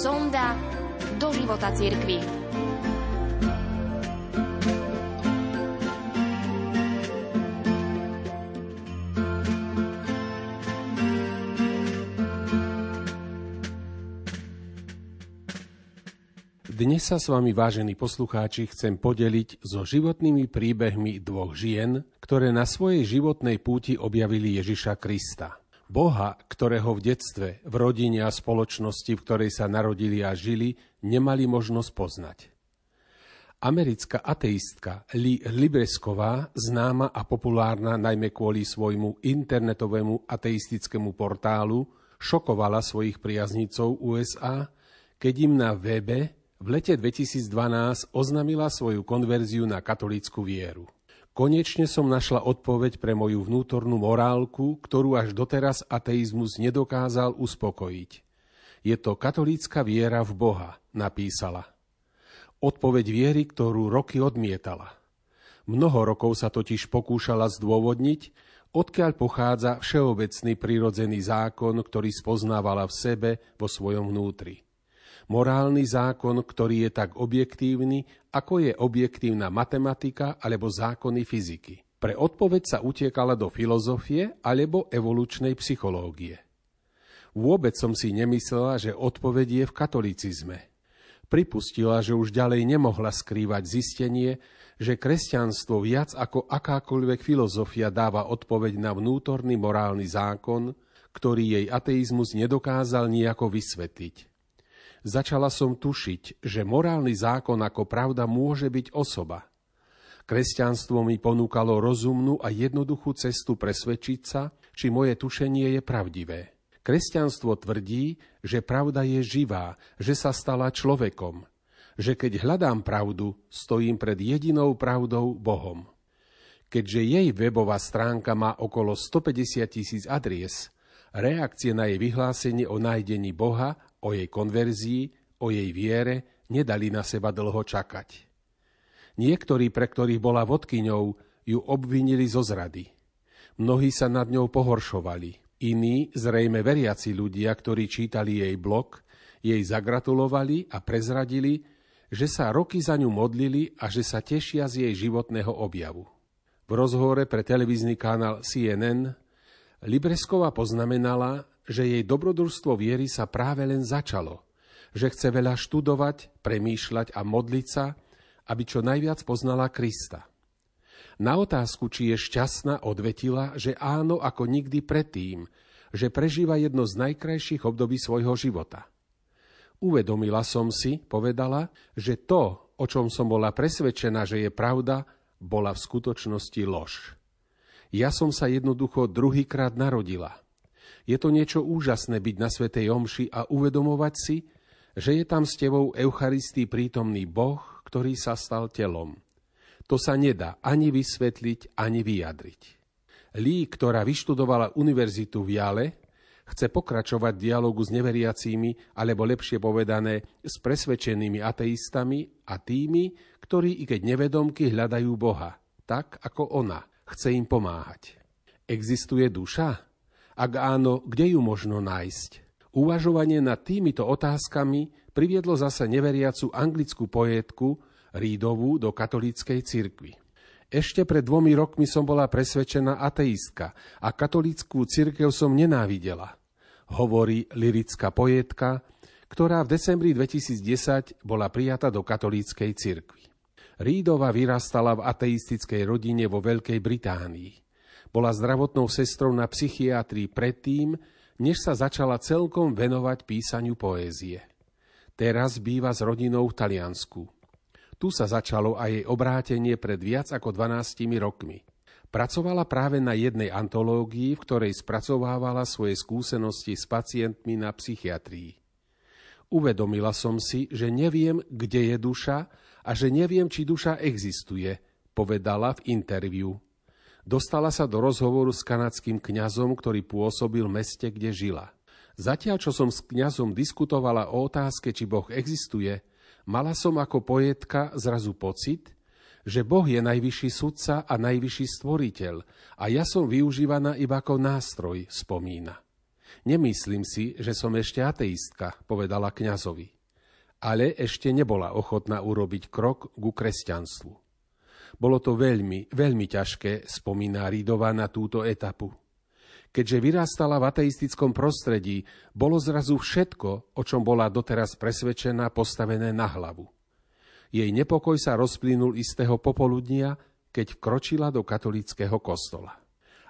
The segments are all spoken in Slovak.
Sonda do života cirkvi. Dnes sa s vami, vážení poslucháči, chcem podeliť so životnými príbehmi dvoch žien, ktoré na svojej životnej púti objavili Ježiša Krista. Boha, ktorého v detstve, v rodine a spoločnosti, v ktorej sa narodili a žili, nemali možnosť poznať. Americká ateistka Lee Libresková, známa a populárna najmä kvôli svojmu internetovému ateistickému portálu, šokovala svojich priaznicov USA, keď im na webe v lete 2012 oznamila svoju konverziu na katolícku vieru. Konečne som našla odpoveď pre moju vnútornú morálku, ktorú až doteraz ateizmus nedokázal uspokojiť. Je to katolícka viera v Boha, napísala. Odpoveď viery, ktorú roky odmietala. Mnoho rokov sa totiž pokúšala zdôvodniť, odkiaľ pochádza všeobecný prirodzený zákon, ktorý spoznávala v sebe vo svojom vnútri. Morálny zákon, ktorý je tak objektívny, ako je objektívna matematika alebo zákony fyziky. Pre odpoveď sa utiekala do filozofie alebo evolučnej psychológie. Vôbec som si nemyslela, že odpoveď je v katolicizme. Pripustila, že už ďalej nemohla skrývať zistenie, že kresťanstvo viac ako akákoľvek filozofia dáva odpoveď na vnútorný morálny zákon, ktorý jej ateizmus nedokázal nejako vysvetliť. Začala som tušiť, že morálny zákon ako pravda môže byť osoba. Kresťanstvo mi ponúkalo rozumnú a jednoduchú cestu presvedčiť sa, či moje tušenie je pravdivé. Kresťanstvo tvrdí, že pravda je živá, že sa stala človekom, že keď hľadám pravdu, stojím pred jedinou pravdou Bohom. Keďže jej webová stránka má okolo 150 tisíc adries, reakcie na jej vyhlásenie o nájdení Boha o jej konverzii, o jej viere nedali na seba dlho čakať. Niektorí, pre ktorých bola vodkyňou, ju obvinili zo zrady. Mnohí sa nad ňou pohoršovali. Iní, zrejme veriaci ľudia, ktorí čítali jej blog, jej zagratulovali a prezradili, že sa roky za ňu modlili a že sa tešia z jej životného objavu. V rozhovore pre televízny kanál CNN Libreskova poznamenala, že jej dobrodružstvo viery sa práve len začalo, že chce veľa študovať, premýšľať a modliť sa, aby čo najviac poznala Krista. Na otázku, či je šťastná, odvetila, že áno ako nikdy predtým, že prežíva jedno z najkrajších období svojho života. Uvedomila som si, povedala, že to, o čom som bola presvedčená, že je pravda, bola v skutočnosti lož. Ja som sa jednoducho druhýkrát narodila – je to niečo úžasné byť na Svetej Omši a uvedomovať si, že je tam s tebou Eucharistý prítomný Boh, ktorý sa stal telom. To sa nedá ani vysvetliť, ani vyjadriť. Lí, ktorá vyštudovala univerzitu v Jale, chce pokračovať dialogu s neveriacími, alebo lepšie povedané, s presvedčenými ateistami a tými, ktorí i keď nevedomky hľadajú Boha, tak ako ona, chce im pomáhať. Existuje duša? Ak áno, kde ju možno nájsť? Uvažovanie nad týmito otázkami priviedlo zase neveriacu anglickú poetku Rídovú do katolíckej cirkvi. Ešte pred dvomi rokmi som bola presvedčená ateistka a katolíckú cirkev som nenávidela, hovorí lirická poetka, ktorá v decembri 2010 bola prijata do katolíckej cirkvi. Rídova vyrastala v ateistickej rodine vo Veľkej Británii. Bola zdravotnou sestrou na psychiatrii predtým, než sa začala celkom venovať písaniu poézie. Teraz býva s rodinou v Taliansku. Tu sa začalo aj jej obrátenie pred viac ako 12 rokmi. Pracovala práve na jednej antológii, v ktorej spracovávala svoje skúsenosti s pacientmi na psychiatrii. Uvedomila som si, že neviem, kde je duša a že neviem, či duša existuje, povedala v interviu. Dostala sa do rozhovoru s kanadským kňazom, ktorý pôsobil v meste, kde žila. Zatiaľ, čo som s kňazom diskutovala o otázke, či Boh existuje, mala som ako poetka zrazu pocit, že Boh je najvyšší sudca a najvyšší stvoriteľ a ja som využívaná iba ako nástroj, spomína. Nemyslím si, že som ešte ateistka, povedala kňazovi. Ale ešte nebola ochotná urobiť krok ku kresťanstvu. Bolo to veľmi, veľmi ťažké, spomína Rídová na túto etapu. Keďže vyrastala v ateistickom prostredí, bolo zrazu všetko, o čom bola doteraz presvedčená, postavené na hlavu. Jej nepokoj sa rozplynul istého popoludnia, keď vkročila do katolického kostola.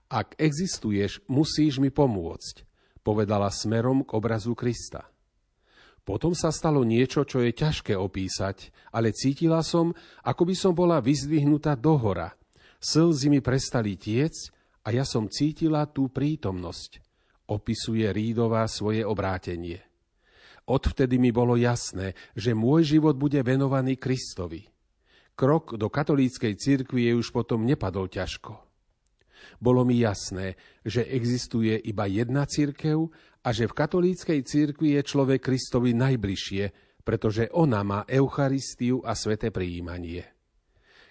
Ak existuješ, musíš mi pomôcť, povedala smerom k obrazu Krista. Potom sa stalo niečo, čo je ťažké opísať, ale cítila som, ako by som bola vyzdvihnutá do hora. Slzy mi prestali tiec a ja som cítila tú prítomnosť. Opisuje Rídová svoje obrátenie. Odvtedy mi bolo jasné, že môj život bude venovaný Kristovi. Krok do katolíckej cirkvi je už potom nepadol ťažko. Bolo mi jasné, že existuje iba jedna cirkev a že v katolíckej cirkvi je človek Kristovi najbližšie, pretože ona má Eucharistiu a sveté prijímanie.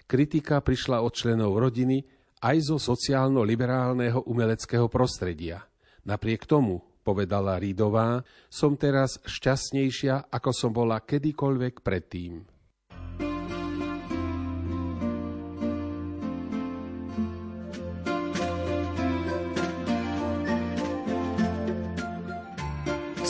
Kritika prišla od členov rodiny aj zo sociálno-liberálneho umeleckého prostredia. Napriek tomu, povedala Rídová, som teraz šťastnejšia, ako som bola kedykoľvek predtým.